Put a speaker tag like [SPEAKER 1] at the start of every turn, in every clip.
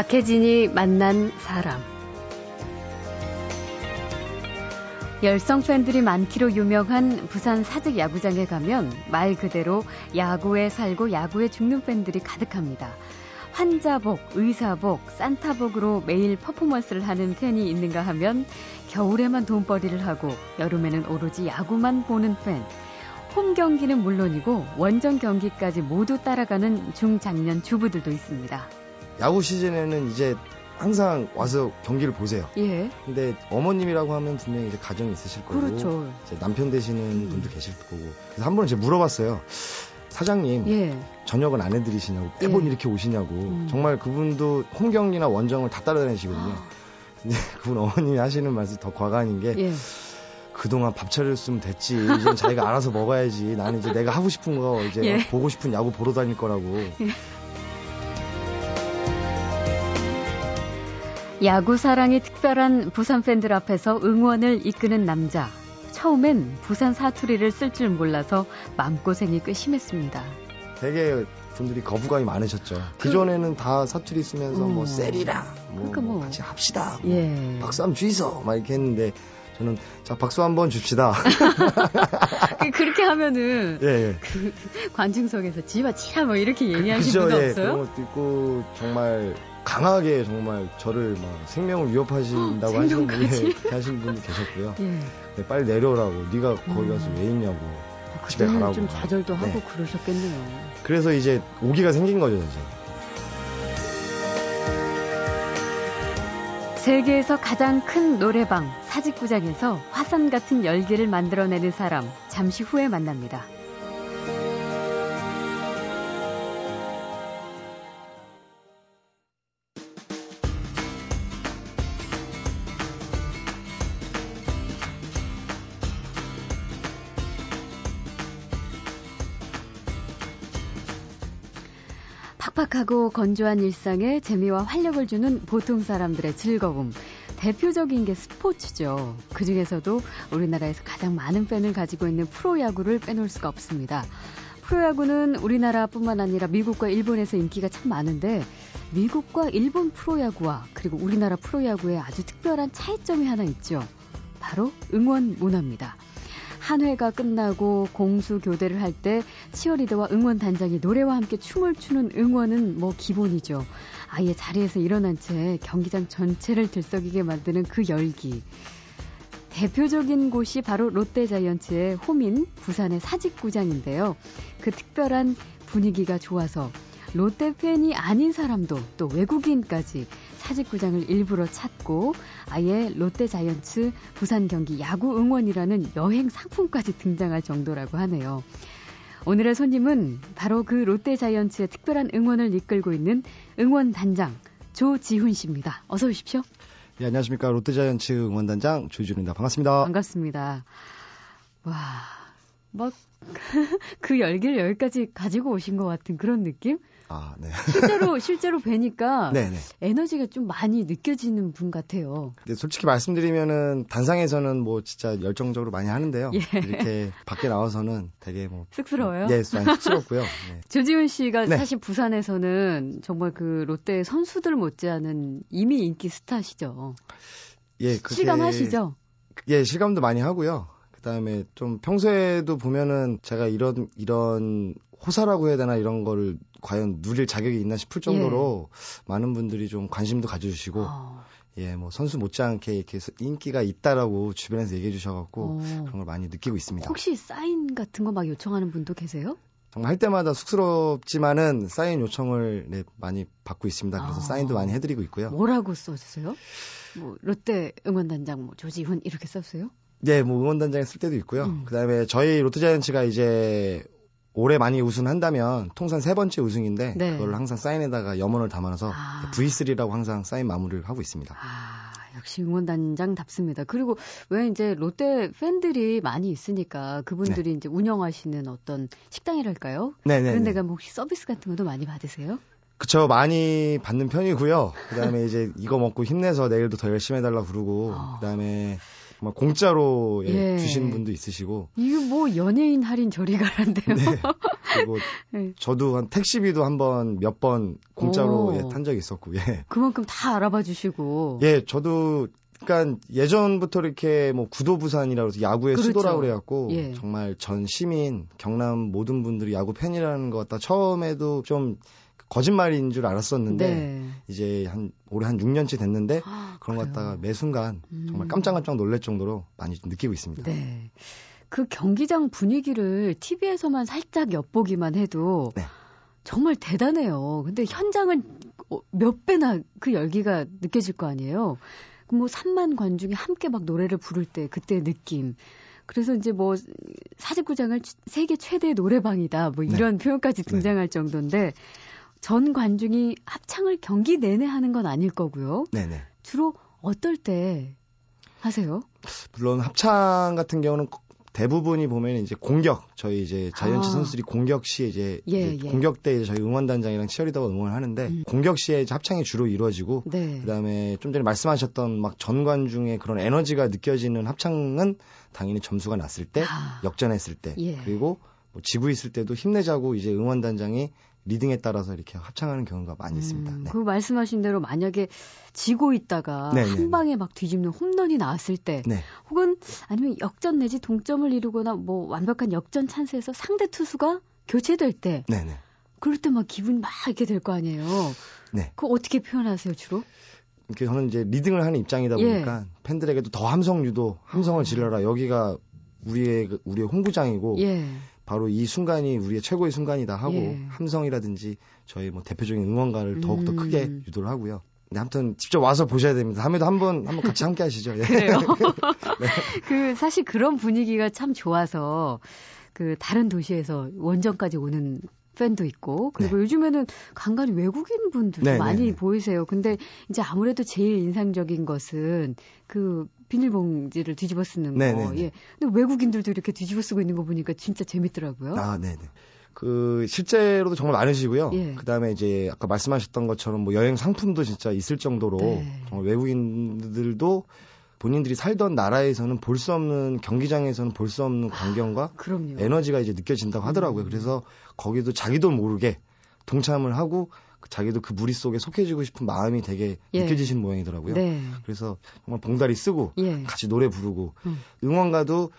[SPEAKER 1] 박혜진이 만난 사람. 열성 팬들이 많기로 유명한 부산 사직 야구장에 가면 말 그대로 야구에 살고 야구에 죽는 팬들이 가득합니다. 환자복, 의사복, 산타복으로 매일 퍼포먼스를 하는 팬이 있는가 하면 겨울에만 돈벌이를 하고 여름에는 오로지 야구만 보는 팬. 홈 경기는 물론이고 원정 경기까지 모두 따라가는 중장년 주부들도 있습니다.
[SPEAKER 2] 야구 시즌에는 이제 항상 와서 경기를 보세요.
[SPEAKER 1] 예.
[SPEAKER 2] 근데 어머님이라고 하면 분명히 이제 가정이 있으실 거고
[SPEAKER 1] 그렇죠.
[SPEAKER 2] 이제 남편 되시는
[SPEAKER 1] 음.
[SPEAKER 2] 분도 계실 거고 그래서 한 번은 제가 물어봤어요. 사장님
[SPEAKER 1] 예.
[SPEAKER 2] 저녁은 안 해드리시냐고 매번
[SPEAKER 1] 예.
[SPEAKER 2] 이렇게 오시냐고
[SPEAKER 1] 음.
[SPEAKER 2] 정말 그분도 홈 경기나 원정을 다 따라다니시거든요. 근데 그분 어머님이 하시는 말씀 더 과간인 게
[SPEAKER 1] 예.
[SPEAKER 2] 그동안 밥 차렸으면 됐지. 이제 자기가 알아서 먹어야지. 나는 이제 내가 하고 싶은 거 이제
[SPEAKER 1] 예.
[SPEAKER 2] 보고 싶은 야구 보러 다닐 거라고.
[SPEAKER 1] 야구 사랑이 특별한 부산 팬들 앞에서 응원을 이끄는 남자. 처음엔 부산 사투리를 쓸 줄 몰라서 마음고생이 꽤 심했습니다.
[SPEAKER 2] 되게 분들이 거부감이 많으셨죠. 그 전에는 다 사투리 쓰면서
[SPEAKER 1] 음.
[SPEAKER 2] 뭐 세리라, 뭐,
[SPEAKER 1] 그러니까 뭐.
[SPEAKER 2] 같이 합시다, 뭐
[SPEAKER 1] 예.
[SPEAKER 2] 박수 한번 주이소 막 이렇게 했는데 저는 자 박수 한번 줍시다.
[SPEAKER 1] 그렇게 하면은
[SPEAKER 2] 예, 예.
[SPEAKER 1] 그 관중석에서 지마 치라 뭐 이렇게 얘기하신
[SPEAKER 2] 그죠,
[SPEAKER 1] 분
[SPEAKER 2] 예.
[SPEAKER 1] 없어요?
[SPEAKER 2] 그런 것도 있고 정말 강하게 정말 저를 막 생명을 위협하신다고
[SPEAKER 1] 헉,
[SPEAKER 2] 하시는 분이? 이렇게 하시는 분도 계셨고요.
[SPEAKER 1] 예.
[SPEAKER 2] 네, 빨리 내려오라고. 네가 거기 가서
[SPEAKER 1] 음.
[SPEAKER 2] 왜 있냐고.
[SPEAKER 1] 아,
[SPEAKER 2] 집에
[SPEAKER 1] 그때는
[SPEAKER 2] 가라고.
[SPEAKER 1] 좀 좌절도 하고
[SPEAKER 2] 네.
[SPEAKER 1] 그러셨겠네요.
[SPEAKER 2] 그래서 이제 오기가 생긴 거죠, 이제.
[SPEAKER 1] 세계에서 가장 큰 노래방 사직구장에서 화산 같은 열기를 만들어내는 사람 잠시 후에 만납니다. 팍팍하고 건조한 일상에 재미와 활력을 주는 보통 사람들의 즐거움. 대표적인 게 스포츠죠. 그 중에서도 우리나라에서 가장 많은 팬을 가지고 있는 프로야구를 빼놓을 수가 없습니다. 프로야구는 우리나라뿐만 아니라 미국과 일본에서 인기가 참 많은데 미국과 일본 프로야구와 그리고 우리나라 프로야구에 아주 특별한 차이점이 하나 있죠. 바로 응원 문화입니다. 한 회가 끝나고 공수 교대를 할 때 치어리더와 응원 단장이 노래와 함께 춤을 추는 응원은 뭐 기본이죠. 아예 자리에서 일어난 채 경기장 전체를 들썩이게 만드는 그 열기. 대표적인 곳이 바로 롯데자이언츠의 홈인 부산의 사직구장인데요. 그 특별한 분위기가 좋아서 롯데 팬이 아닌 사람도 또 외국인까지 사직구장을 일부러 찾고 아예 롯데 자이언츠 부산 경기 야구 응원이라는 여행 상품까지 등장할 정도라고 하네요. 오늘의 손님은 바로 그 롯데 자이언츠의 특별한 응원을 이끌고 있는 응원 단장 조지훈 씨입니다. 어서 오십시오.
[SPEAKER 2] 예, 안녕하십니까. 롯데 자이언츠 응원단장 조희준입니다. 반갑습니다.
[SPEAKER 1] 반갑습니다. 와, 막 그 열기를 여기까지 가지고 오신 것 같은 그런 느낌?
[SPEAKER 2] 아, 네.
[SPEAKER 1] 실제로 실제로 뵈니까
[SPEAKER 2] 네네.
[SPEAKER 1] 에너지가 좀 많이 느껴지는 분 같아요.
[SPEAKER 2] 근데 솔직히 말씀드리면은 단상에서는 뭐 진짜 열정적으로 많이 하는데요.
[SPEAKER 1] 예.
[SPEAKER 2] 이렇게 밖에 나와서는 되게 뭐
[SPEAKER 1] 쑥스러워요?
[SPEAKER 2] 예, 많이 쑥스럽고요. 네.
[SPEAKER 1] 조지훈 씨가
[SPEAKER 2] 네.
[SPEAKER 1] 사실 부산에서는 정말 그 롯데 선수들 못지않은 이미 인기 스타시죠.
[SPEAKER 2] 예, 그게-
[SPEAKER 1] 실감하시죠?
[SPEAKER 2] 예, 실감도 많이 하고요. 그다음에 좀 평소에도 보면은 제가 이런 이런 호사라고 해야 되나 이런 거를 과연 누릴 자격이 있나 싶을 정도로 많은 분들이 좀 관심도 가져주시고
[SPEAKER 1] 어,
[SPEAKER 2] 예, 뭐 선수 못지않게 이렇게 인기가 있다라고 주변에서 얘기해 주셔갖고
[SPEAKER 1] 어.
[SPEAKER 2] 그런 걸 많이 느끼고 있습니다.
[SPEAKER 1] 혹시 사인 같은 거 막 요청하는 분도 계세요?
[SPEAKER 2] 정말 할 때마다 쑥스럽지만은 사인 요청을 네, 많이 받고 있습니다. 그래서
[SPEAKER 1] 아.
[SPEAKER 2] 사인도 많이 해드리고 있고요.
[SPEAKER 1] 뭐라고 써주세요? 뭐 롯데 응원단장 뭐 조지훈 이렇게 써주세요?
[SPEAKER 2] 네, 뭐 응원단장에 쓸 때도 있고요.
[SPEAKER 1] 음.
[SPEAKER 2] 그다음에 저희 롯데자이언츠가 이제 올해 많이 우승한다면 통산 세 번째 우승인데
[SPEAKER 1] 네.
[SPEAKER 2] 그걸 항상 사인에다가 염원을 담아서
[SPEAKER 1] 아.
[SPEAKER 2] V3라고 항상 사인 마무리를 하고 있습니다.
[SPEAKER 1] 아, 역시 응원단장답습니다. 그리고 왜 이제 롯데 팬들이 많이 있으니까 그분들이 이제 운영하시는 어떤 식당이랄까요?
[SPEAKER 2] 네, 네.
[SPEAKER 1] 그런 데 가면 혹시 서비스 같은 것도 많이 받으세요?
[SPEAKER 2] 그쵸 많이 받는 편이고요. 그다음에 이제 이거 먹고 힘내서 내일도 더 열심히 해달라 그러고
[SPEAKER 1] 아.
[SPEAKER 2] 그다음에 정말 공짜로 예,
[SPEAKER 1] 예.
[SPEAKER 2] 주시는 분도 있으시고
[SPEAKER 1] 이게 뭐 연예인 할인 저리 가란데요.
[SPEAKER 2] 네. 그리고 네. 저도 한 택시비도 한 번 몇 번 공짜로 예, 탄 적이 있었고 예.
[SPEAKER 1] 그만큼 다 알아봐 주시고.
[SPEAKER 2] 예, 저도 그러니까 예전부터 이렇게 뭐 구도 부산이라고 해서 야구의 그렇죠. 수도라고 그래 갖고 예. 정말 전 시민 경남 모든 분들이 야구 팬이라는 것 같다 처음에도 좀 거짓말인 줄 알았었는데 네. 이제 한 올해 한 6년째 됐는데 아, 그런 것 같다가 매 순간 정말 음. 깜짝깜짝 놀랄 정도로 많이 느끼고 있습니다.
[SPEAKER 1] 네. 그 경기장 분위기를 TV에서만 살짝 엿보기만 해도 네. 정말 대단해요. 근데 현장은 어, 몇 배나 그 열기가 느껴질 거 아니에요. 뭐 3만 관중이 함께 막 노래를 부를 때 그때의 느낌. 그래서 이제 뭐 사직구장을 세계 최대 노래방이다 뭐 네. 이런 네. 표현까지 등장할 네. 정도인데 전 관중이 합창을 경기 내내 하는 건 아닐 거고요. 네네. 주로 어떨 때 하세요?
[SPEAKER 2] 물론 합창 같은 경우는 대부분이 보면 이제 공격 저희 이제 자이언츠 아. 선수들이 공격 시에 이제, 예, 이제 예. 공격 때 저희 응원단장이랑 치어리더가 응원을 하는데 음. 공격 시에 이제 합창이 주로 이루어지고 네. 그다음에 좀 전에 말씀하셨던 막 전관 중에 그런 에너지가 느껴지는 합창은 당연히 점수가 났을 때 아. 역전했을 때 예. 그리고 뭐 지고 있을 때도 힘내자고 이제 응원단장이 리딩에 따라서 이렇게 합창하는 경우가 많이 있습니다. 음,
[SPEAKER 1] 네. 그 말씀하신 대로 만약에 지고 있다가 네네네. 한 네, 네. 방에 막 뒤집는 홈런이 나왔을 때, 네. 혹은 아니면 역전 내지 동점을 이루거나 뭐 완벽한 역전 찬스에서 상대 투수가 교체될 때, 네네. 그럴 때 막 기분이 막 이렇게 될 거 아니에요. 네. 그거 어떻게 표현하세요 주로?
[SPEAKER 2] 이렇게 저는 이제 리딩을 하는 입장이다 예. 보니까 예. 팬들에게도 더 함성 유도, 함성을 아. 질러라. 여기가 우리의 우리의 홍구장이고 예. 바로 이 순간이 우리의 최고의 순간이다 하고 예. 함성이라든지 저희 뭐 대표적인 응원가를 더욱 더 음. 크게 유도를 하고요. 네, 아무튼 직접 와서 보셔야 됩니다. 다음에도 한번 한번 같이 함께 하시죠. 예.
[SPEAKER 1] 그래요. 네. 그 사실 그런 분위기가 참 좋아서 그 다른 도시에서 원정까지 오는 팬도 있고 그리고 네. 요즘에는 간간히 외국인 분들도 네, 네 많이 네, 보이세요. 근데 이제 아무래도 제일 인상적인 것은 그 비닐봉지를 뒤집어 쓰는 거. 네네네. 네, 예. 근데 외국인들도 이렇게 뒤집어 쓰고 있는 거 보니까 진짜 재밌더라고요.
[SPEAKER 2] 아, 네 네. 그 실제로도 정말 많으시고요. 예. 그다음에 이제 아까 말씀하셨던 것처럼 뭐 여행 상품도 진짜 있을 정도로 네. 정말 외국인들도 본인들이 살던 나라에서는 볼 수 없는 경기장에서는 볼 수 없는 광경과 아, 에너지가 이제 느껴진다고 하더라고요. 음. 그래서 거기도 자기도 모르게 동참을 하고 자기도 그 무리 속에 속해지고 싶은 마음이 되게 예. 느껴지신 모양이더라고요. 네. 그래서 정말 봉다리 쓰고 예. 같이 노래 부르고 음. 응원가도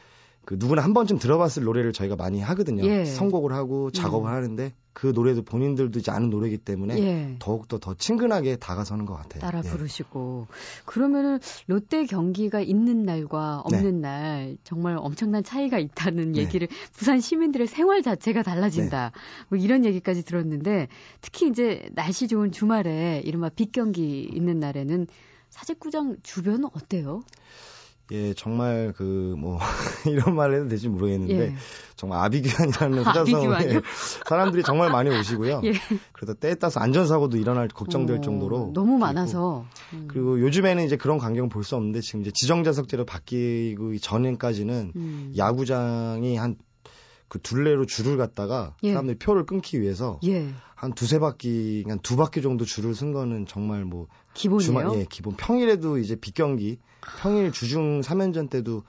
[SPEAKER 2] 그 누구나 한 번쯤 들어봤을 노래를 저희가 많이 하거든요. 예. 선곡을 하고 작업을 음. 하는데 그 노래도 본인들도 이제 아는 노래이기 때문에 예. 더욱더 더 친근하게 다가서는 것 같아요.
[SPEAKER 1] 따라 예. 부르시고 그러면은 롯데 경기가 있는 날과 없는 네. 날 정말 엄청난 차이가 있다는 네. 얘기를 부산 시민들의 생활 자체가 달라진다. 네. 뭐 이런 얘기까지 들었는데 특히 이제 날씨 좋은 주말에 이른바 빗 경기 있는 날에는 사직구장 주변은 어때요?
[SPEAKER 2] 예, 정말 그 뭐 이런 말 해도 될지 모르겠는데 예. 정말 아비규환이라는 사자성어에 사람들이 정말 많이 오시고요. 예. 그래서 때에 따라서 안전사고도 일어날 걱정될 오, 정도로
[SPEAKER 1] 너무 많아서
[SPEAKER 2] 음. 그리고 요즘에는 이제 그런 광경을 볼 수 없는데 지금 이제 지정자석제로 바뀌기 전까지는 음. 야구장이 한 그 둘레로 줄을 갖다가 예. 사람들이 표를 끊기 위해서 예. 한 두세 바퀴, 한 두 바퀴 정도 줄을 쓴 거는 정말 뭐
[SPEAKER 1] 기본이에요. 주말,
[SPEAKER 2] 예, 기본. 평일에도 이제 빗경기, 평일 주중 3연전 때도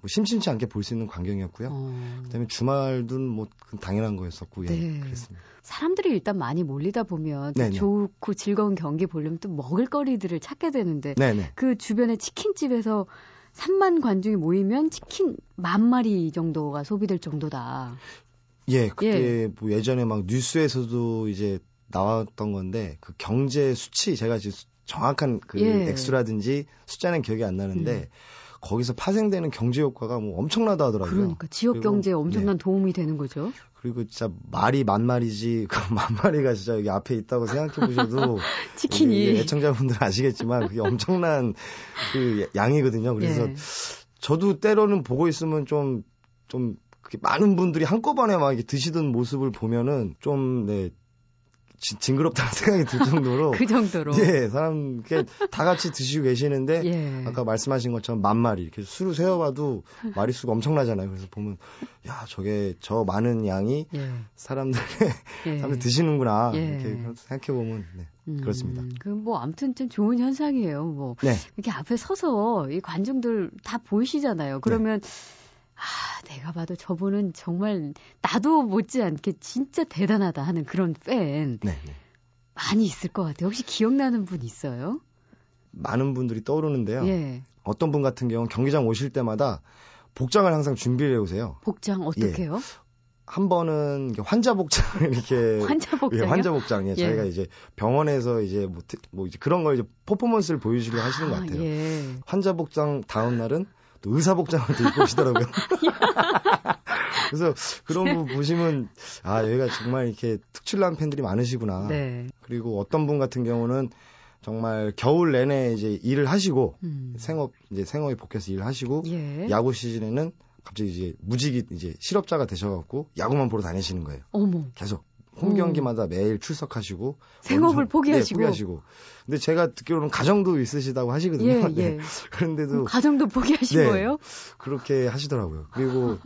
[SPEAKER 2] 뭐 심심치 않게 볼 수 있는 광경이었고요. 어. 그다음에 주말도 뭐 당연한 거였었고, 예, 네. 그랬습니다.
[SPEAKER 1] 사람들이 일단 많이 몰리다 보면 또 좋고 즐거운 경기 보려면 또 먹을거리들을 찾게 되는데 네네. 그 주변에 치킨집에서 3만 관중이 모이면 치킨 만 마리 정도가 소비될 정도다.
[SPEAKER 2] 예, 그때 예. 뭐 예전에 막 뉴스에서도 이제 나왔던 건데 그 경제 수치 제가 지금 정확한 그 예. 액수라든지 숫자는 기억이 안 나는데 음. 거기서 파생되는 경제 효과가 뭐 엄청나다 하더라고요.
[SPEAKER 1] 그러니까 지역 경제에 엄청난 네. 도움이 되는 거죠.
[SPEAKER 2] 그리고 진짜 말이 만 마리지 그만 마리가 진짜 여기 앞에 있다고 생각해 보셔도
[SPEAKER 1] 치킨이
[SPEAKER 2] 애청자분들 아시겠지만 그게 엄청난 그 양이거든요. 그래서 예. 저도 때로는 보고 있으면 좀좀 좀 그렇게 많은 분들이 한꺼번에 막 이렇게 드시던 모습을 보면은 좀, 네, 지, 징그럽다는 생각이 들 정도로.
[SPEAKER 1] 그 정도로.
[SPEAKER 2] 예, 사람, 이렇게 다 같이 드시고 계시는데. 예. 아까 말씀하신 것처럼 만 마리. 이렇게 수를 세어봐도 마리수가 엄청나잖아요. 그래서 보면, 야, 저게 저 많은 양이 예. 사람들, 예. 사람들 드시는구나. 예. 이렇게 생각해 보면, 네. 음, 그렇습니다.
[SPEAKER 1] 그뭐 아무튼 좀 좋은 현상이에요. 뭐 네. 이렇게 앞에 서서 이 관중들 다 보이시잖아요. 그러면 네. 아, 내가 봐도 저분은 정말 나도 못지않게 진짜 대단하다 하는 그런 팬
[SPEAKER 2] 네, 네.
[SPEAKER 1] 많이 있을 것 같아요. 혹시 기억나는 분 있어요?
[SPEAKER 2] 많은 분들이 떠오르는데요.
[SPEAKER 1] 예.
[SPEAKER 2] 어떤 분 같은 경우는 경기장 오실 때마다 복장을 항상 준비를 해오세요.
[SPEAKER 1] 복장 어떻게요?
[SPEAKER 2] 한 번은 환자 복장을 이렇게
[SPEAKER 1] 환자 복장.
[SPEAKER 2] 예, 환자 복장. 예,
[SPEAKER 1] 예.
[SPEAKER 2] 저희가 이제 병원에서 이제 뭐, 특- 뭐 이제 그런 걸 이제 퍼포먼스를 보여주려고 하시는 것 같아요.
[SPEAKER 1] 예.
[SPEAKER 2] 환자 복장 다음 날은 또 의사 복장을 또 입고 오시더라고요. 그래서 그런 분 보시면 아 여기가 정말 이렇게 특출난 팬들이 많으시구나.
[SPEAKER 1] 네.
[SPEAKER 2] 그리고 어떤 분 같은 경우는 정말 겨울 내내 이제 일을 하시고
[SPEAKER 1] 음.
[SPEAKER 2] 생업 이제 생업에 복귀해서 일을 하시고
[SPEAKER 1] 예.
[SPEAKER 2] 야구 시즌에는 갑자기 이제 무직이 이제 실업자가 되셔갖고 야구만 보러 다니시는 거예요.
[SPEAKER 1] 어머.
[SPEAKER 2] 계속 홈 경기마다 매일 출석하시고
[SPEAKER 1] 생업을 포기하시고.
[SPEAKER 2] 네, 포기하시고. 근데 제가 듣기로는 가정도 있으시다고 하시거든요.
[SPEAKER 1] 예,
[SPEAKER 2] 네.
[SPEAKER 1] 예.
[SPEAKER 2] 그런데도
[SPEAKER 1] 가정도 포기하신
[SPEAKER 2] 네.
[SPEAKER 1] 거예요?
[SPEAKER 2] 그렇게 하시더라고요. 그리고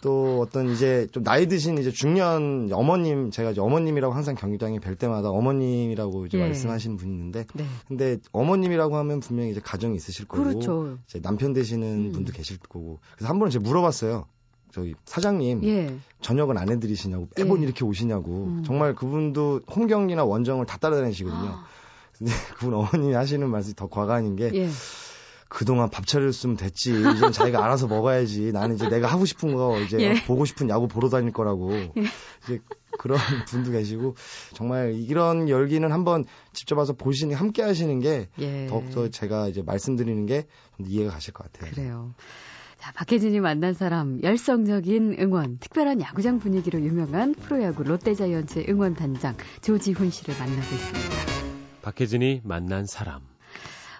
[SPEAKER 2] 또 어떤 이제 좀 나이 드신 이제 중년 어머님 제가 이제 어머님이라고 항상 경기장에 뵐 때마다 어머님이라고 이제
[SPEAKER 1] 예.
[SPEAKER 2] 말씀하시는 분이 있는데
[SPEAKER 1] 네.
[SPEAKER 2] 근데 어머님이라고 하면 분명히 이제 가정이 있으실 거고
[SPEAKER 1] 그렇죠.
[SPEAKER 2] 이제 남편 되시는
[SPEAKER 1] 음.
[SPEAKER 2] 분도 계실 거고 그래서 한 번은 제가 물어봤어요. 저기 사장님
[SPEAKER 1] 예.
[SPEAKER 2] 저녁은 안 해드리시냐고 매번
[SPEAKER 1] 예.
[SPEAKER 2] 이렇게 오시냐고
[SPEAKER 1] 음.
[SPEAKER 2] 정말 그분도 홈 경기나 원정을 다 따라다니시거든요.
[SPEAKER 1] 아,
[SPEAKER 2] 근데 그분 어머님이 하시는 말씀이 더 과간인 게
[SPEAKER 1] 예.
[SPEAKER 2] 그동안 밥 차렸으면 됐지. 이제 자기가 알아서 먹어야지. 나는 이제 내가 하고 싶은 거 이제
[SPEAKER 1] 예.
[SPEAKER 2] 보고 싶은 야구 보러 다닐 거라고. 이제 그런 분도 계시고 정말 이런 열기는 한번 직접 와서 보시니 함께 하시는 게
[SPEAKER 1] 예.
[SPEAKER 2] 더욱더 제가 이제 말씀드리는 게좀 이해가 가실 것 같아요.
[SPEAKER 1] 그래요. 자, 박혜진이 만난 사람, 열성적인 응원, 특별한 야구장 분위기로 유명한 프로야구 롯데자이언츠의 응원단장 조지훈 씨를 만나고 있습니다.
[SPEAKER 3] 박혜진이 만난 사람.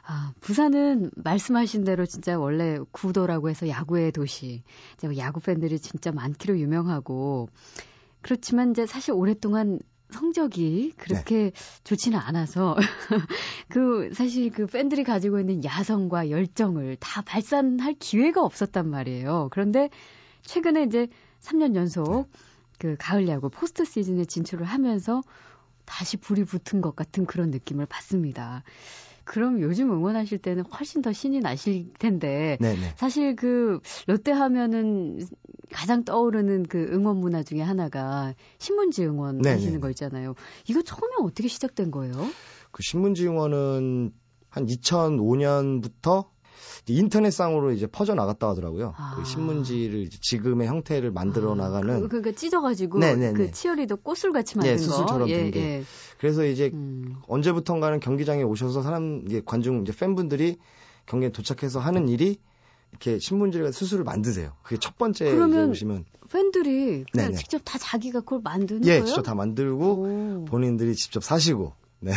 [SPEAKER 1] 아, 부산은 말씀하신 대로 진짜 원래 구도라고 해서 야구의 도시. 뭐 야구 팬들이 진짜 많기로 유명하고 그렇지만 이제 사실 오랫동안 성적이 그렇게 좋지는 않아서 그 사실 그 팬들이 가지고 있는 야성과 열정을 다 발산할 기회가 없었단 말이에요. 그런데 최근에 이제 3년 연속 그 가을 야구 포스트 시즌에 진출을 하면서 다시 불이 붙은 것 같은 그런 느낌을 받습니다. 그럼 요즘 응원하실 때는 훨씬 더 신이 나실 텐데
[SPEAKER 2] 네네.
[SPEAKER 1] 사실 그 롯데 하면은 가장 떠오르는 그 응원 문화 중에 하나가 신문지 응원
[SPEAKER 2] 네네.
[SPEAKER 1] 하시는 거 있잖아요. 이거 처음에 어떻게 시작된 거예요?
[SPEAKER 2] 그 신문지 응원은 한 2005년부터 인터넷상으로 이제 퍼져 나갔다 하더라고요.
[SPEAKER 1] 아.
[SPEAKER 2] 그 신문지를 이제 지금의 형태를 만들어
[SPEAKER 1] 아,
[SPEAKER 2] 나가는
[SPEAKER 1] 그, 그러니까 찢어가지고
[SPEAKER 2] 네네네.
[SPEAKER 1] 그 치어리더 꽃술 같이 만든
[SPEAKER 2] 예,
[SPEAKER 1] 거.
[SPEAKER 2] 수술처럼
[SPEAKER 1] 예,
[SPEAKER 2] 된 게.
[SPEAKER 1] 예.
[SPEAKER 2] 그래서 이제
[SPEAKER 1] 음.
[SPEAKER 2] 언제부턴가는 경기장에 오셔서 사람 이제 관중 이제 팬분들이 경기에 도착해서 하는 일이 이렇게 신문지를 수술을 만드세요. 그게 첫 번째
[SPEAKER 1] 그러면
[SPEAKER 2] 오시면
[SPEAKER 1] 팬들이 그냥
[SPEAKER 2] 네네.
[SPEAKER 1] 직접 다 자기가 그걸 만드는
[SPEAKER 2] 예,
[SPEAKER 1] 거예요?
[SPEAKER 2] 직접 다 만들고
[SPEAKER 1] 오.
[SPEAKER 2] 본인들이 직접 사시고 네.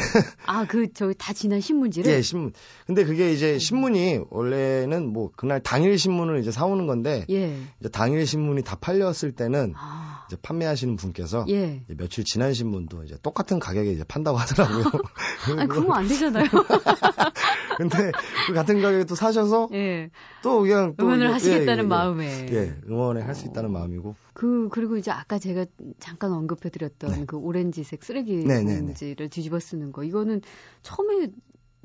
[SPEAKER 1] 아, 그 저기 다 지난 신문지를
[SPEAKER 2] 예, 신문. 근데 그게 이제 신문이 원래는 뭐 그날 당일 신문을 이제 사오는 건데
[SPEAKER 1] 예.
[SPEAKER 2] 이제 당일 신문이 다 팔렸을 때는
[SPEAKER 1] 아.
[SPEAKER 2] 이제 판매하시는 분께서
[SPEAKER 1] 예.
[SPEAKER 2] 이제 며칠 지난 신문도 이제 똑같은 가격에 이제 판다고 하더라고요.
[SPEAKER 1] 아니, 그러면 안 되잖아요.
[SPEAKER 2] 근데 그 같은 가격에 또 사셔서
[SPEAKER 1] 예.
[SPEAKER 2] 또 그냥 또
[SPEAKER 1] 응원을
[SPEAKER 2] 이게-
[SPEAKER 1] 하시겠다는
[SPEAKER 2] 예, 예,
[SPEAKER 1] 마음에.
[SPEAKER 2] 예, 응원을 할 수 있다는 마음이고.
[SPEAKER 1] 그 그리고 이제 아까 제가 잠깐 언급해드렸던
[SPEAKER 2] 네.
[SPEAKER 1] 그 오렌지색 쓰레기
[SPEAKER 2] 네, 네, 네.
[SPEAKER 1] 봉지를 뒤집어 쓰는 거 이거는 처음에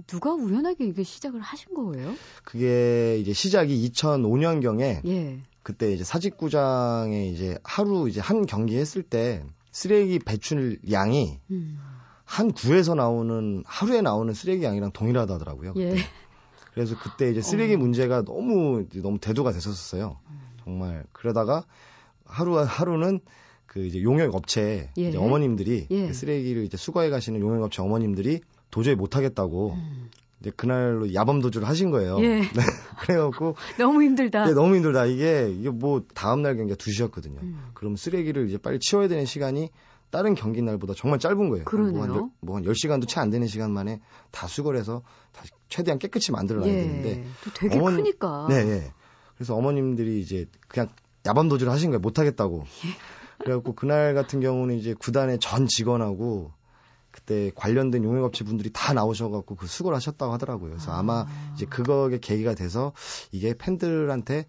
[SPEAKER 1] 누가 우연하게 이게 시작을 하신 거예요?
[SPEAKER 2] 그게 이제 시작이 2005년경에
[SPEAKER 1] 예.
[SPEAKER 2] 그때 이제 사직구장에 이제 하루 이제 한 경기 했을 때 쓰레기 배출 양이
[SPEAKER 1] 음.
[SPEAKER 2] 한 구에서 나오는 하루에 나오는 쓰레기 양이랑 동일하다더라고요.
[SPEAKER 1] 예.
[SPEAKER 2] 그때. 그래서 그때 이제 쓰레기
[SPEAKER 1] 어.
[SPEAKER 2] 문제가 너무 너무 대두가 됐었어요. 정말 그러다가 하루 하루는 그 이제 용역 업체
[SPEAKER 1] 예.
[SPEAKER 2] 이제 어머님들이
[SPEAKER 1] 예.
[SPEAKER 2] 그 쓰레기를 이제 수거해 가시는 용역 업체 어머님들이 도저히 못 하겠다고
[SPEAKER 1] 음.
[SPEAKER 2] 이제 그날로 야밤 도주를 하신 거예요.
[SPEAKER 1] 예.
[SPEAKER 2] 네. 그래갖고
[SPEAKER 1] 너무 힘들다.
[SPEAKER 2] 네, 너무 힘들다. 이게 이게 뭐 다음 날 경기가 2시였거든요.
[SPEAKER 1] 음.
[SPEAKER 2] 그럼 쓰레기를 이제 빨리 치워야 되는 시간이 다른 경기 날보다 정말 짧은 거예요.
[SPEAKER 1] 그러네요.
[SPEAKER 2] 뭐한 10시간도 채 안 되는 시간 만에 다 수거를 해서 다 최대한 깨끗이 만들어 놔야 되는데
[SPEAKER 1] 예. 또 되게
[SPEAKER 2] 어머니-
[SPEAKER 1] 크니까.
[SPEAKER 2] 네, 네. 그래서 어머님들이 이제 그냥 야밤 도주를 하신 거예요. 못 하겠다고. 그래갖고 그날 같은 경우는 이제 구단의 전 직원하고 그때 관련된 용역업체 분들이 다 나오셔갖고 그 수거를 하셨다고 하더라고요. 그래서 아 마 이제 그거에 계기가 돼서 이게 팬들한테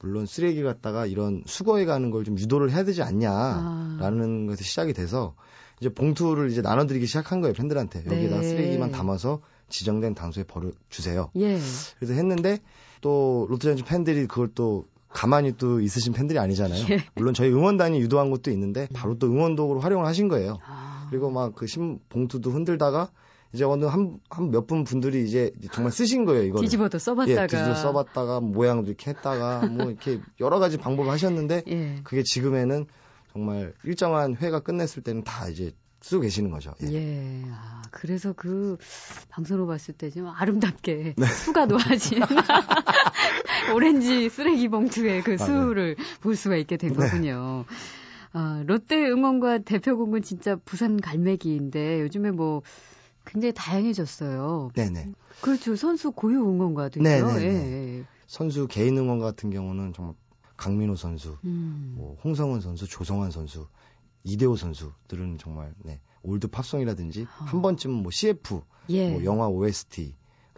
[SPEAKER 2] 물론 쓰레기 갖다가 이런 수거해 가는 걸 좀 유도를 해야 되지
[SPEAKER 1] 아.
[SPEAKER 2] 않냐라는 것에서 시작이 돼서 이제 봉투를 이제 나눠드리기 시작한 거예요 팬들한테 여기다가
[SPEAKER 1] 네.
[SPEAKER 2] 쓰레기만 담아서 지정된 장소에 버려 주세요.
[SPEAKER 1] 예.
[SPEAKER 2] 그래서 했는데 또 롯데자이언츠 팬들이 그걸 또 가만히 또 있으신 팬들이 아니잖아요.
[SPEAKER 1] 예.
[SPEAKER 2] 물론 저희 응원단이 유도한 것도 있는데 바로 또 응원독으로 활용을 하신 거예요.
[SPEAKER 1] 아.
[SPEAKER 2] 그리고 막그신 봉투도 흔들다가 이제 어느 한 한 몇 분 분들이 이제 정말 쓰신 거예요 이거.
[SPEAKER 1] 뒤집어도 써봤다가.
[SPEAKER 2] 예, 뒤집어 써봤다가 모양도 이렇게 했다가 뭐 이렇게 여러 가지 방법을 하셨는데
[SPEAKER 1] 예.
[SPEAKER 2] 그게 지금에는 정말 일정한 회가 끝냈을 때는 다 이제 쓰고 계시는 거죠. 예.
[SPEAKER 1] 예. 아, 그래서 그 방송으로 봤을 때 좀 아름답게
[SPEAKER 2] 네.
[SPEAKER 1] 수가 놓아진 오렌지 쓰레기 봉투의 그
[SPEAKER 2] 아, 네.
[SPEAKER 1] 수를 볼 수가 있게 된 거군요. 아, 롯데 응원과 대표곡은 진짜 부산 갈매기인데 요즘에 뭐 굉장히 다양해졌어요.
[SPEAKER 2] 네네.
[SPEAKER 1] 그렇죠. 선수 고유 응원가도
[SPEAKER 2] 네,
[SPEAKER 1] 있죠.
[SPEAKER 2] 네, 네.
[SPEAKER 1] 예, 예.
[SPEAKER 2] 선수 개인 응원 같은 경우는 정말 강민호 선수,
[SPEAKER 1] 음.
[SPEAKER 2] 뭐 홍성흔 선수, 조성환 선수, 이대호 선수들은 정말 네, old 팝송이라든지
[SPEAKER 1] 아.
[SPEAKER 2] 한 번쯤은 뭐 CF,
[SPEAKER 1] 예.
[SPEAKER 2] 뭐 영화 OST로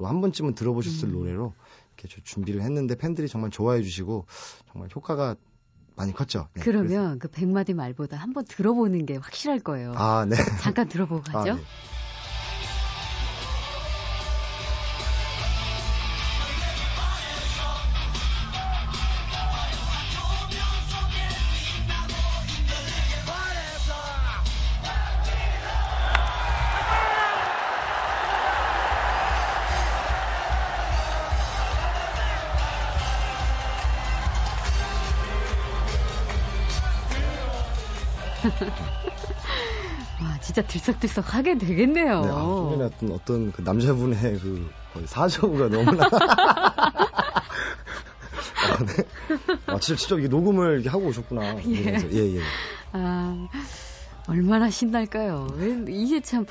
[SPEAKER 2] 한 번쯤은 들어보셨을
[SPEAKER 1] 음.
[SPEAKER 2] 노래로 이렇게 저 준비를 했는데 팬들이 정말 좋아해 주시고 정말 효과가 많이 컸죠. 네,
[SPEAKER 1] 그러면 그 백마디 말보다 한번 들어보는 게 확실할 거예요.
[SPEAKER 2] 아, 네.
[SPEAKER 1] 잠깐 들어보고
[SPEAKER 2] 아,
[SPEAKER 1] 가죠.
[SPEAKER 2] 네.
[SPEAKER 1] 들썩들썩 하게 되겠네요.
[SPEAKER 2] 네, 아, 후면에 어떤 그 남자분의 그 사저우가 너무나 아, 네. 아, 진짜 진짜 이게 녹음을 이렇게 하고 오셨구나.
[SPEAKER 1] 예.
[SPEAKER 2] 이러면서. 예, 예.
[SPEAKER 1] 아, 얼마나 신날까요? 이게 참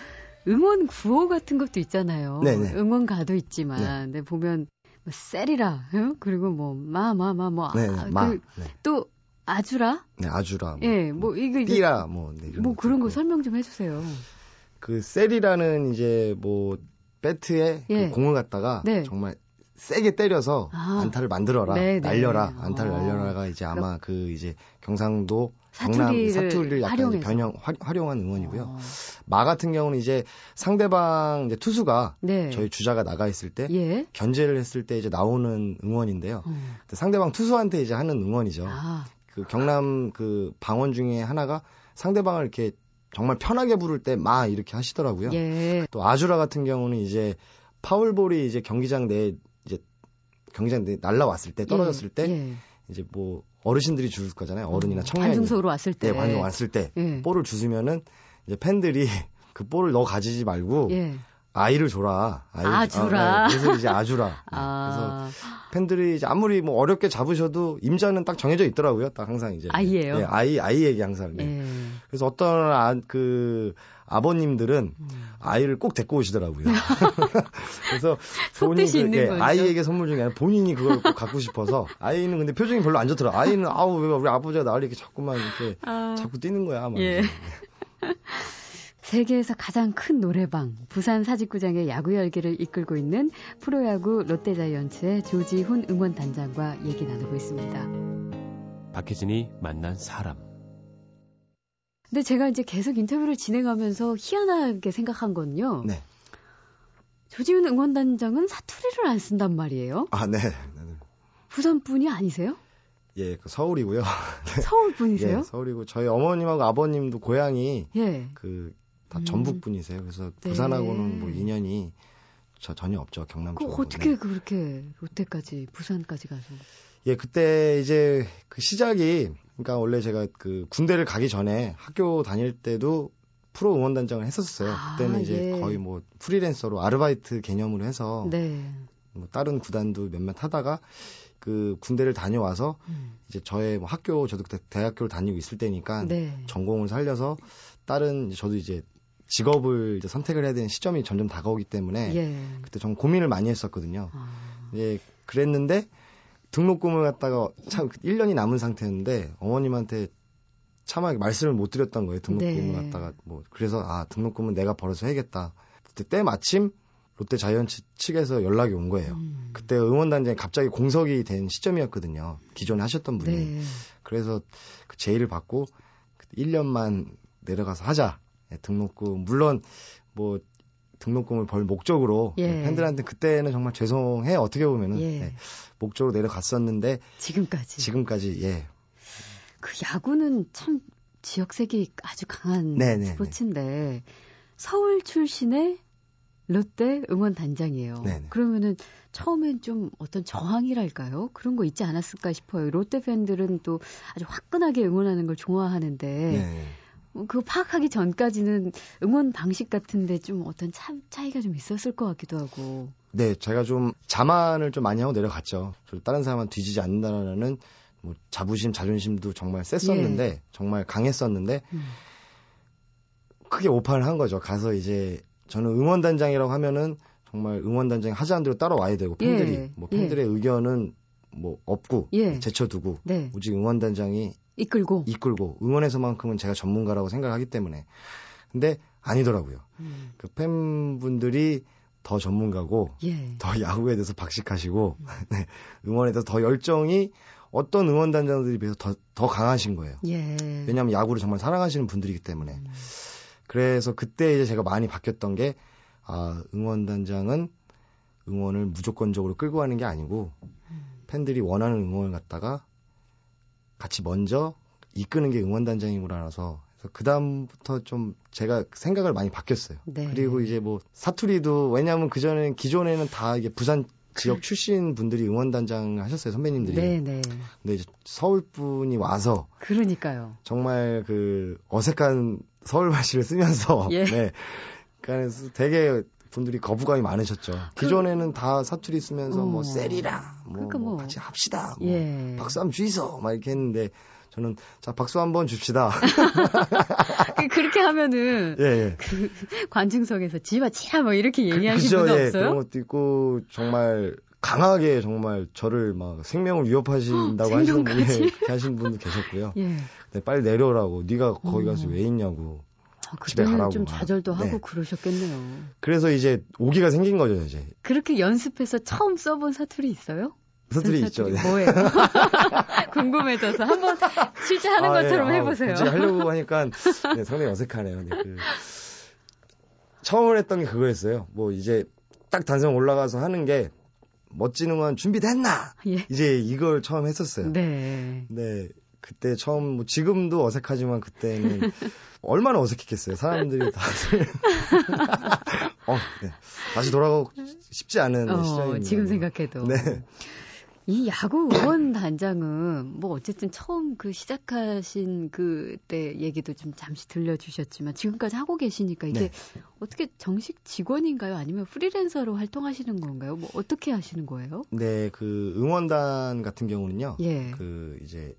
[SPEAKER 1] 응원 구호 같은 것도 있잖아요.
[SPEAKER 2] 네네.
[SPEAKER 1] 응원가도 있지만, 근데 보면 뭐 셀이라, 응? 그리고 뭐 마마마 뭐,
[SPEAKER 2] 네,
[SPEAKER 1] 아,
[SPEAKER 2] 네. 마.
[SPEAKER 1] 그,
[SPEAKER 2] 네.
[SPEAKER 1] 또 아주라,
[SPEAKER 2] 네, 아주라. 뭐,
[SPEAKER 1] 예, 뭐 이거
[SPEAKER 2] 띠라 뭐, 네,
[SPEAKER 1] 뭐 그런 거. 설명 좀 해주세요.
[SPEAKER 2] 그 셀이라는 이제 뭐 배트에
[SPEAKER 1] 예.
[SPEAKER 2] 그 공을 갖다가
[SPEAKER 1] 네.
[SPEAKER 2] 정말 세게 때려서
[SPEAKER 1] 아.
[SPEAKER 2] 안타를 만들어라,
[SPEAKER 1] 네, 네.
[SPEAKER 2] 날려라,
[SPEAKER 1] 어.
[SPEAKER 2] 안타를 날려라가 이제 아마 그 이제 경상도 경남
[SPEAKER 1] 사투리를
[SPEAKER 2] 약간. 변형 화- 활용한 응원이고요.
[SPEAKER 1] 어,
[SPEAKER 2] 마 같은 경우는 이제 상대방 이제 투수가
[SPEAKER 1] 네.
[SPEAKER 2] 저희 주자가 나가 있을 때
[SPEAKER 1] 예.
[SPEAKER 2] 견제를 했을 때 이제 나오는 응원인데요.
[SPEAKER 1] 음.
[SPEAKER 2] 상대방 투수한테 이제 하는 응원이죠.
[SPEAKER 1] 아,
[SPEAKER 2] 그 경남 그 방언 중에 하나가 상대방을 이렇게 정말 편하게 부를 때 마 이렇게 하시더라고요.
[SPEAKER 1] 예.
[SPEAKER 2] 또 아주라 같은 경우는 이제 파울볼이 이제 경기장 내에 이제 경기장 내에 날라왔을 때 떨어졌을 때
[SPEAKER 1] 예.
[SPEAKER 2] 이제 뭐 어르신들이 줄 거잖아요. 어른이나
[SPEAKER 1] 어,
[SPEAKER 2] 청년이
[SPEAKER 1] 관중석으로 왔을 때.
[SPEAKER 2] 네, 관중 왔을 때
[SPEAKER 1] 예.
[SPEAKER 2] 볼을 주시면은 이제 팬들이 그 볼을 너 가지지 말고
[SPEAKER 1] 예.
[SPEAKER 2] 아이를 줘라. 아이를
[SPEAKER 1] 아, 주라.
[SPEAKER 2] 아, 네. 그래서 이제 아주라. 네, 그래서
[SPEAKER 1] 아,
[SPEAKER 2] 팬들이 이제 아무리 뭐 어렵게 잡으셔도 임자는 딱 정해져 있더라고요. 딱 항상 이제
[SPEAKER 1] 아이예요?
[SPEAKER 2] 네, 아이 아이에게 항상. 네.
[SPEAKER 1] 예.
[SPEAKER 2] 그래서 어떤 아, 그 아버님들은
[SPEAKER 1] 음.
[SPEAKER 2] 아이를 꼭 데리고 오시더라고요. 그래서
[SPEAKER 1] 속뜻이 있는
[SPEAKER 2] 예. 아이에게 선물 중에 아니라 본인이 그걸 꼭 갖고 싶어서 아이는 근데 표정이 별로 안 좋더라. 아이는 아우 왜 우리 아버지가 나를 이렇게 자꾸만 이렇게
[SPEAKER 1] 아.
[SPEAKER 2] 자꾸 뛰는 거야. 막
[SPEAKER 1] 예. 세계에서 가장 큰 노래방 부산 사직구장의 야구 열기를 이끌고 있는 프로야구 롯데자이언츠의 조지훈 응원단장과 얘기 나누고 있습니다.
[SPEAKER 3] 박혜진이 만난 사람.
[SPEAKER 1] 근데 제가 이제 계속 인터뷰를 진행하면서 희한하게 생각한 건요.
[SPEAKER 2] 네.
[SPEAKER 1] 조지훈 응원단장은 사투리를 안 쓴단 말이에요.
[SPEAKER 2] 아, 네. 네.
[SPEAKER 1] 부산 분이 아니세요?
[SPEAKER 2] 예, 그 서울이고요.
[SPEAKER 1] 서울 분이세요?
[SPEAKER 2] 예, 서울이고 저희 어머님하고 아버님도 고향이
[SPEAKER 1] 예.
[SPEAKER 2] 그 다
[SPEAKER 1] 음.
[SPEAKER 2] 전북 분이세요. 그래서
[SPEAKER 1] 네.
[SPEAKER 2] 부산하고는 뭐 인연이 저 전혀 없죠. 경남
[SPEAKER 1] 그
[SPEAKER 2] 쪽하고.
[SPEAKER 1] 어떻게
[SPEAKER 2] 네.
[SPEAKER 1] 그렇게 롯데까지 부산까지 가서?
[SPEAKER 2] 예, 그때 이제 그 시작이 그러니까 원래 제가 그 군대를 가기 전에 학교 다닐 때도 프로 응원단장을 했었어요.
[SPEAKER 1] 아,
[SPEAKER 2] 그때는 이제
[SPEAKER 1] 예.
[SPEAKER 2] 거의 뭐 프리랜서로 아르바이트 개념으로 해서
[SPEAKER 1] 네.
[SPEAKER 2] 뭐 다른 구단도 몇몇 하다가 그 군대를 다녀와서
[SPEAKER 1] 음.
[SPEAKER 2] 이제 저의 뭐 학교 저도 그때 대학교를 다니고 있을 때니까
[SPEAKER 1] 네.
[SPEAKER 2] 전공을 살려서 다른 저도 이제 직업을 이제 선택을 해야 되는 시점이 점점 다가오기 때문에
[SPEAKER 1] 예.
[SPEAKER 2] 그때 좀 고민을 많이 했었거든요.
[SPEAKER 1] 아,
[SPEAKER 2] 예, 그랬는데 등록금을 갖다가 참 1년이 남은 상태였는데 어머님한테 차마 말씀을 못 드렸던 거예요. 등록금을
[SPEAKER 1] 네.
[SPEAKER 2] 갖다가 뭐 그래서 아 등록금은 내가 벌어서 해야겠다. 그때 때 마침 롯데 자이언츠 측에서 연락이 온 거예요.
[SPEAKER 1] 음.
[SPEAKER 2] 그때 응원단장이 갑자기 공석이 된 시점이었거든요. 기존에 하셨던 분이.
[SPEAKER 1] 네.
[SPEAKER 2] 그래서 그 제의를 받고 1년만 내려가서 하자. 예, 등록금 물론 뭐 등록금을 벌 목적으로
[SPEAKER 1] 예.
[SPEAKER 2] 팬들한테 그때는 정말 죄송해 어떻게 보면은
[SPEAKER 1] 예.
[SPEAKER 2] 네, 목적으로 내려갔었는데
[SPEAKER 1] 지금까지.
[SPEAKER 2] 지금까지 예
[SPEAKER 1] 그 야구는 참 지역색이 아주 강한
[SPEAKER 2] 네네네.
[SPEAKER 1] 스포츠인데 서울 출신의 롯데 응원 단장이에요.
[SPEAKER 2] 네네.
[SPEAKER 1] 그러면은 처음엔 좀 어떤 저항이랄까요? 그런 거 있지 않았을까 싶어요. 롯데 팬들은 또 아주 화끈하게 응원하는 걸 좋아하는데
[SPEAKER 2] 네.
[SPEAKER 1] 뭐 그거 파악하기 전까지는 응원 방식 같은데 좀 어떤 차, 차이가 좀 있었을 것 같기도 하고.
[SPEAKER 2] 네, 제가 좀 자만을 좀 많이 하고 내려갔죠. 저 다른 사람은 뒤지지 않는다라는 뭐 자부심, 자존심도 정말 셌었는데 정말 강했었는데
[SPEAKER 1] 음.
[SPEAKER 2] 크게 오판을 한 거죠. 가서 이제 저는 응원단장이라고 하면은 정말 응원단장이 하자는 대로 따라와야 되고 팬들이
[SPEAKER 1] 예,
[SPEAKER 2] 뭐
[SPEAKER 1] 예.
[SPEAKER 2] 팬들의 의견은 뭐 없고
[SPEAKER 1] 예.
[SPEAKER 2] 제쳐두고
[SPEAKER 1] 네.
[SPEAKER 2] 오직 응원단장이
[SPEAKER 1] 이끌고.
[SPEAKER 2] 이끌고 응원에서만큼은 제가 전문가라고 생각하기 때문에 근데 아니더라고요.
[SPEAKER 1] 음.
[SPEAKER 2] 그 팬분들이 더 전문가고
[SPEAKER 1] 예.
[SPEAKER 2] 더 야구에 대해서 박식하시고 네, 응원에 대해서 더 열정이 어떤 응원단장들에 비해서 더, 더 강하신 거예요.
[SPEAKER 1] 예.
[SPEAKER 2] 왜냐하면 야구를 정말 사랑하시는 분들이기 때문에.
[SPEAKER 1] 음.
[SPEAKER 2] 그래서 그때 이제 제가 많이 바뀌었던 게, 아, 응원단장은 응원을 무조건적으로 끌고 가는 게 아니고, 팬들이 원하는 응원을 갖다가 같이 먼저 이끄는 게 응원단장이구나라서, 그래서 그 다음부터 좀 제가 생각을 많이 바뀌었어요.
[SPEAKER 1] 네.
[SPEAKER 2] 그리고 이제 뭐 사투리도, 왜냐하면 그 전에는, 기존에는 다 이게 부산 지역 출신 분들이 응원단장 하셨어요, 선배님들이.
[SPEAKER 1] 네, 네.
[SPEAKER 2] 근데 이제 서울 분이 와서
[SPEAKER 1] 그러니까요.
[SPEAKER 2] 정말 그 어색한 서울 말씨를 쓰면서
[SPEAKER 1] 예.
[SPEAKER 2] 네. 그래서 되게 분들이 거부감이 많으셨죠. 기존에는 다 사투리 쓰면서
[SPEAKER 1] 어.
[SPEAKER 2] 뭐 세리라, 뭐,
[SPEAKER 1] 그러니까
[SPEAKER 2] 뭐
[SPEAKER 1] 뭐.
[SPEAKER 2] 같이 합시다, 뭐
[SPEAKER 1] 예.
[SPEAKER 2] 박수 한번 주이소 막 이렇게 했는데 저는 자 박수 한번 줍시다.
[SPEAKER 1] 그- 그렇게 하면은
[SPEAKER 2] 예, 예.
[SPEAKER 1] 관중석에서 지마 치라 뭐 이렇게 얘기하시는
[SPEAKER 2] 그죠,
[SPEAKER 1] 분
[SPEAKER 2] 예.
[SPEAKER 1] 없어요?
[SPEAKER 2] 그런 것도 있고 정말 강하게 정말 저를 막 생명을 위협하신다고 하시는 분이
[SPEAKER 1] 생명까지?
[SPEAKER 2] 그렇게 하시는 분도 계셨고요.
[SPEAKER 1] 예.
[SPEAKER 2] 근데 빨리 내려오라고 네가 거기 가서
[SPEAKER 1] 어.
[SPEAKER 2] 왜 있냐고.
[SPEAKER 1] 아,
[SPEAKER 2] 집에
[SPEAKER 1] 그때는
[SPEAKER 2] 가라고.
[SPEAKER 1] 좀 좌절도 하고
[SPEAKER 2] 네.
[SPEAKER 1] 그러셨겠네요.
[SPEAKER 2] 그래서 이제 오기가 생긴 거죠, 이제.
[SPEAKER 1] 그렇게 연습해서 처음 써본 사투리 있어요?
[SPEAKER 2] 사투리
[SPEAKER 1] 전
[SPEAKER 2] 있죠.
[SPEAKER 1] 사투리
[SPEAKER 2] 네.
[SPEAKER 1] 뭐예요? 궁금해져서 한번 실제 하는
[SPEAKER 2] 아, 예.
[SPEAKER 1] 것처럼
[SPEAKER 2] 아,
[SPEAKER 1] 해보세요.
[SPEAKER 2] 굳이 하려고 하니까 네, 상당히 어색하네요. 네, 그 처음 했던 게 그거였어요. 뭐 이제 딱 단성 올라가서 하는 게 멋진 응원 준비됐나?
[SPEAKER 1] 예.
[SPEAKER 2] 이제 이걸 처음 했었어요.
[SPEAKER 1] 네.
[SPEAKER 2] 네. 그때 처음 뭐 지금도 어색하지만 그때는 얼마나 어색했겠어요. 사람들이 다들 어, 네. 다시 돌아가고 싶지 않은
[SPEAKER 1] 어,
[SPEAKER 2] 시절입니다.
[SPEAKER 1] 지금 생각해도.
[SPEAKER 2] 네.
[SPEAKER 1] 이 야구 응원 단장은 뭐 어쨌든 처음 그 시작하신 그때 얘기도 좀 잠시 들려주셨지만 지금까지 하고 계시니까 이게
[SPEAKER 2] 네.
[SPEAKER 1] 어떻게 정식 직원인가요? 아니면 프리랜서로 활동하시는 건가요? 뭐 어떻게 하시는 거예요?
[SPEAKER 2] 네, 그 응원단 같은 경우는요.
[SPEAKER 1] 예.
[SPEAKER 2] 그 이제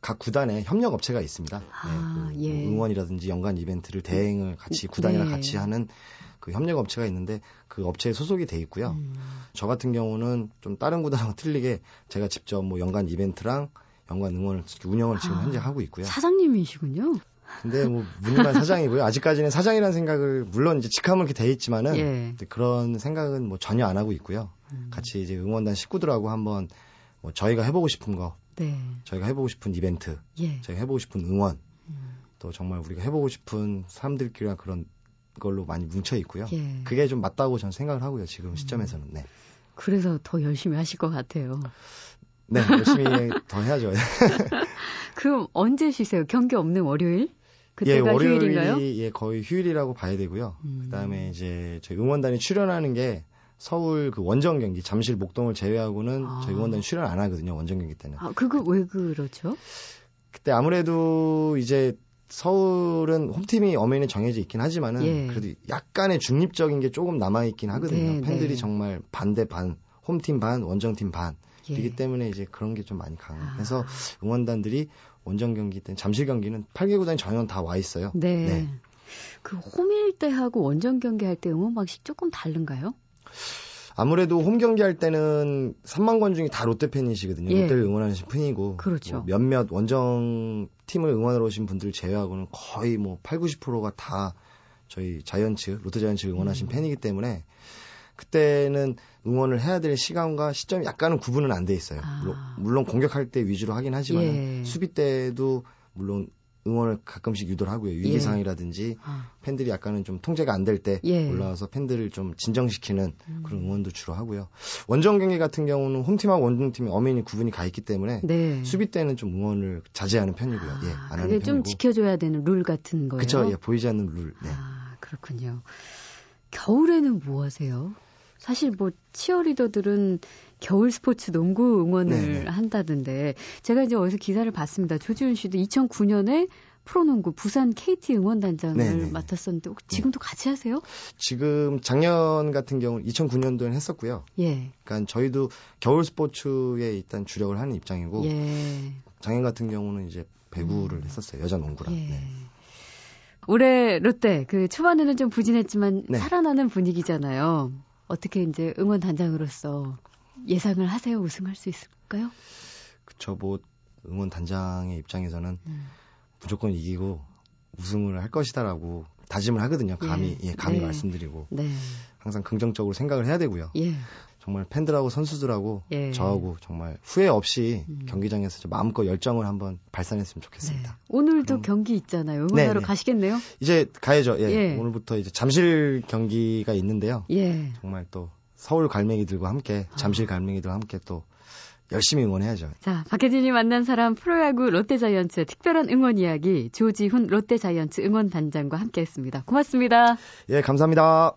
[SPEAKER 2] 각 구단에 협력 업체가 있습니다.
[SPEAKER 1] 아,
[SPEAKER 2] 네, 그
[SPEAKER 1] 예.
[SPEAKER 2] 응원이라든지 연간 이벤트를 대행을 같이 구단이랑
[SPEAKER 1] 네.
[SPEAKER 2] 같이 하는 그 협력 업체가 있는데 그 업체에 소속이 돼 있고요.
[SPEAKER 1] 음.
[SPEAKER 2] 저 같은 경우는 좀 다른 구단하고 틀리게 제가 직접 뭐 연간 이벤트랑 연간 응원을 운영을 지금
[SPEAKER 1] 아,
[SPEAKER 2] 현재 하고 있고요.
[SPEAKER 1] 사장님이시군요.
[SPEAKER 2] 근데 뭐 무늬만 사장이고요. 아직까지는 사장이라는 생각을 물론 이제 직함은 이렇게 돼 있지만은
[SPEAKER 1] 예.
[SPEAKER 2] 그런 생각은 뭐 전혀 안 하고 있고요.
[SPEAKER 1] 음.
[SPEAKER 2] 같이 이제 응원단 식구들하고 한번 뭐 저희가 해보고 싶은 거,
[SPEAKER 1] 네.
[SPEAKER 2] 저희가 해보고 싶은 이벤트,
[SPEAKER 1] 예.
[SPEAKER 2] 저희가 해보고 싶은 응원,
[SPEAKER 1] 음.
[SPEAKER 2] 또 정말 우리가 해보고 싶은 사람들끼리랑 그런 걸로 많이 뭉쳐 있고요.
[SPEAKER 1] 예.
[SPEAKER 2] 그게 좀 맞다고 저는 생각을 하고요. 지금 시점에서는 네,
[SPEAKER 1] 그래서 더 열심히 하실 것 같아요.
[SPEAKER 2] 네 열심히 더 해야죠.
[SPEAKER 1] 그럼 언제 쉬세요? 경기 없는 월요일?
[SPEAKER 2] 예,
[SPEAKER 1] 그때가
[SPEAKER 2] 월요일이
[SPEAKER 1] 휴일인가요?
[SPEAKER 2] 예 거의 휴일이라고 봐야 되고요.
[SPEAKER 1] 음.
[SPEAKER 2] 그다음에 이제 저희 응원단이 출연하는 게 서울 그 원정 경기 잠실 목동을 제외하고는
[SPEAKER 1] 아.
[SPEAKER 2] 저희 응원단이 출연 안 하거든요. 원정 경기 때는.
[SPEAKER 1] 아, 그거 왜 그러죠?
[SPEAKER 2] 그때 아무래도 이제 서울은 홈팀이 엄연히 정해져 있긴 하지만은
[SPEAKER 1] 예.
[SPEAKER 2] 그래도 약간의 중립적인 게 조금 남아 있긴 하거든요.
[SPEAKER 1] 네,
[SPEAKER 2] 팬들이
[SPEAKER 1] 네.
[SPEAKER 2] 정말 반대 반, 홈팀 반, 원정팀 반.
[SPEAKER 1] 예.
[SPEAKER 2] 이기 때문에 이제 그런 게 좀 많이 강해서
[SPEAKER 1] 아.
[SPEAKER 2] 응원단들이 원정 경기 때는 잠실 경기는 8개 구단이 전원 다와 있어요.
[SPEAKER 1] 네.
[SPEAKER 2] 네.
[SPEAKER 1] 그 홈일 때 하고 원정 경기 할 때 응원 방식 조금 다른가요?
[SPEAKER 2] 아무래도 홈 경기 할 때는 3만 권 중에 다 롯데 팬이시거든요.
[SPEAKER 1] 예.
[SPEAKER 2] 롯데를 응원하신 분이고
[SPEAKER 1] 그렇죠.
[SPEAKER 2] 뭐 몇몇 원정 팀을 응원하러 오신 분들 제외하고는 거의 뭐 8, 90%가 다 저희 자이언츠, 롯데 자이언츠를 응원하신
[SPEAKER 1] 음.
[SPEAKER 2] 팬이기 때문에 그때는 응원을 해야 될 시간과 시점이 약간은 구분은 안 돼 있어요.
[SPEAKER 1] 아.
[SPEAKER 2] 물론, 물론 공격할 때 위주로 하긴 하지만
[SPEAKER 1] 예.
[SPEAKER 2] 수비 때도 물론 응원을 가끔씩 유도를 하고요. 위기상이라든지
[SPEAKER 1] 아,
[SPEAKER 2] 팬들이 약간은 좀 통제가 안 될때
[SPEAKER 1] 예.
[SPEAKER 2] 올라와서 팬들을 좀 진정시키는
[SPEAKER 1] 음.
[SPEAKER 2] 그런 응원도 주로 하고요. 원정 경기 같은 경우는 홈팀하고 원정팀이 엄연히 구분이 가 있기 때문에
[SPEAKER 1] 네.
[SPEAKER 2] 수비 때는 좀 응원을 자제하는 편이고요. 예,
[SPEAKER 1] 아,
[SPEAKER 2] 안
[SPEAKER 1] 그게
[SPEAKER 2] 하는
[SPEAKER 1] 좀
[SPEAKER 2] 편이고.
[SPEAKER 1] 지켜줘야 되는 룰 같은 거예요.
[SPEAKER 2] 그쵸, 예, 보이지 않는 룰. 네.
[SPEAKER 1] 아, 그렇군요. 겨울에는 뭐 하세요? 사실 뭐 치어리더들은 겨울 스포츠 농구 응원을
[SPEAKER 2] 네네.
[SPEAKER 1] 한다던데 제가 이제 어디서 기사를 봤습니다. 조지훈 씨도 2009년에 프로농구 부산 KT 응원단장을
[SPEAKER 2] 네네네.
[SPEAKER 1] 맡았었는데 혹시 지금도 같이 하세요?
[SPEAKER 2] 지금 작년 같은 경우 2009년도에는 했었고요.
[SPEAKER 1] 예.
[SPEAKER 2] 그러니까 저희도 겨울 스포츠에 일단 주력을 하는 입장이고
[SPEAKER 1] 예.
[SPEAKER 2] 작년 같은 경우는 이제 배구를
[SPEAKER 1] 음.
[SPEAKER 2] 했었어요. 여자 농구랑.
[SPEAKER 1] 예.
[SPEAKER 2] 네.
[SPEAKER 1] 올해 롯데 그 초반에는 좀 부진했지만
[SPEAKER 2] 네.
[SPEAKER 1] 살아나는 분위기잖아요. 어떻게 이제 응원 단장으로서 예상을 하세요? 우승할 수 있을까요?
[SPEAKER 2] 그쵸, 뭐 응원 단장의 입장에서는
[SPEAKER 1] 음.
[SPEAKER 2] 무조건 이기고 우승을 할 것이다라고 다짐을 하거든요. 감히
[SPEAKER 1] 예.
[SPEAKER 2] 예, 감히
[SPEAKER 1] 네.
[SPEAKER 2] 말씀드리고
[SPEAKER 1] 네.
[SPEAKER 2] 항상 긍정적으로 생각을 해야 되고요.
[SPEAKER 1] 예.
[SPEAKER 2] 정말 팬들하고 선수들하고
[SPEAKER 1] 예.
[SPEAKER 2] 저하고 정말 후회 없이
[SPEAKER 1] 음.
[SPEAKER 2] 경기장에서 좀 마음껏 열정을 한번 발산했으면
[SPEAKER 1] 네.
[SPEAKER 2] 좋겠습니다.
[SPEAKER 1] 오늘도
[SPEAKER 2] 그럼-
[SPEAKER 1] 경기 있잖아요. 응원하러
[SPEAKER 2] 네, 네.
[SPEAKER 1] 가시겠네요?
[SPEAKER 2] 이제 가야죠. 예.
[SPEAKER 1] 예.
[SPEAKER 2] 오늘부터 이제 잠실 경기가 있는데요.
[SPEAKER 1] 예.
[SPEAKER 2] 정말 또 서울 갈매기들과 함께
[SPEAKER 1] 아.
[SPEAKER 2] 잠실 갈매기들과 함께 또 열심히 응원해야죠.
[SPEAKER 1] 자, 박혜진이 만난 사람 프로야구 롯데자이언츠의 특별한 응원 이야기 조지훈 롯데자이언츠 응원단장과 함께했습니다. 고맙습니다.
[SPEAKER 2] 예, 감사합니다.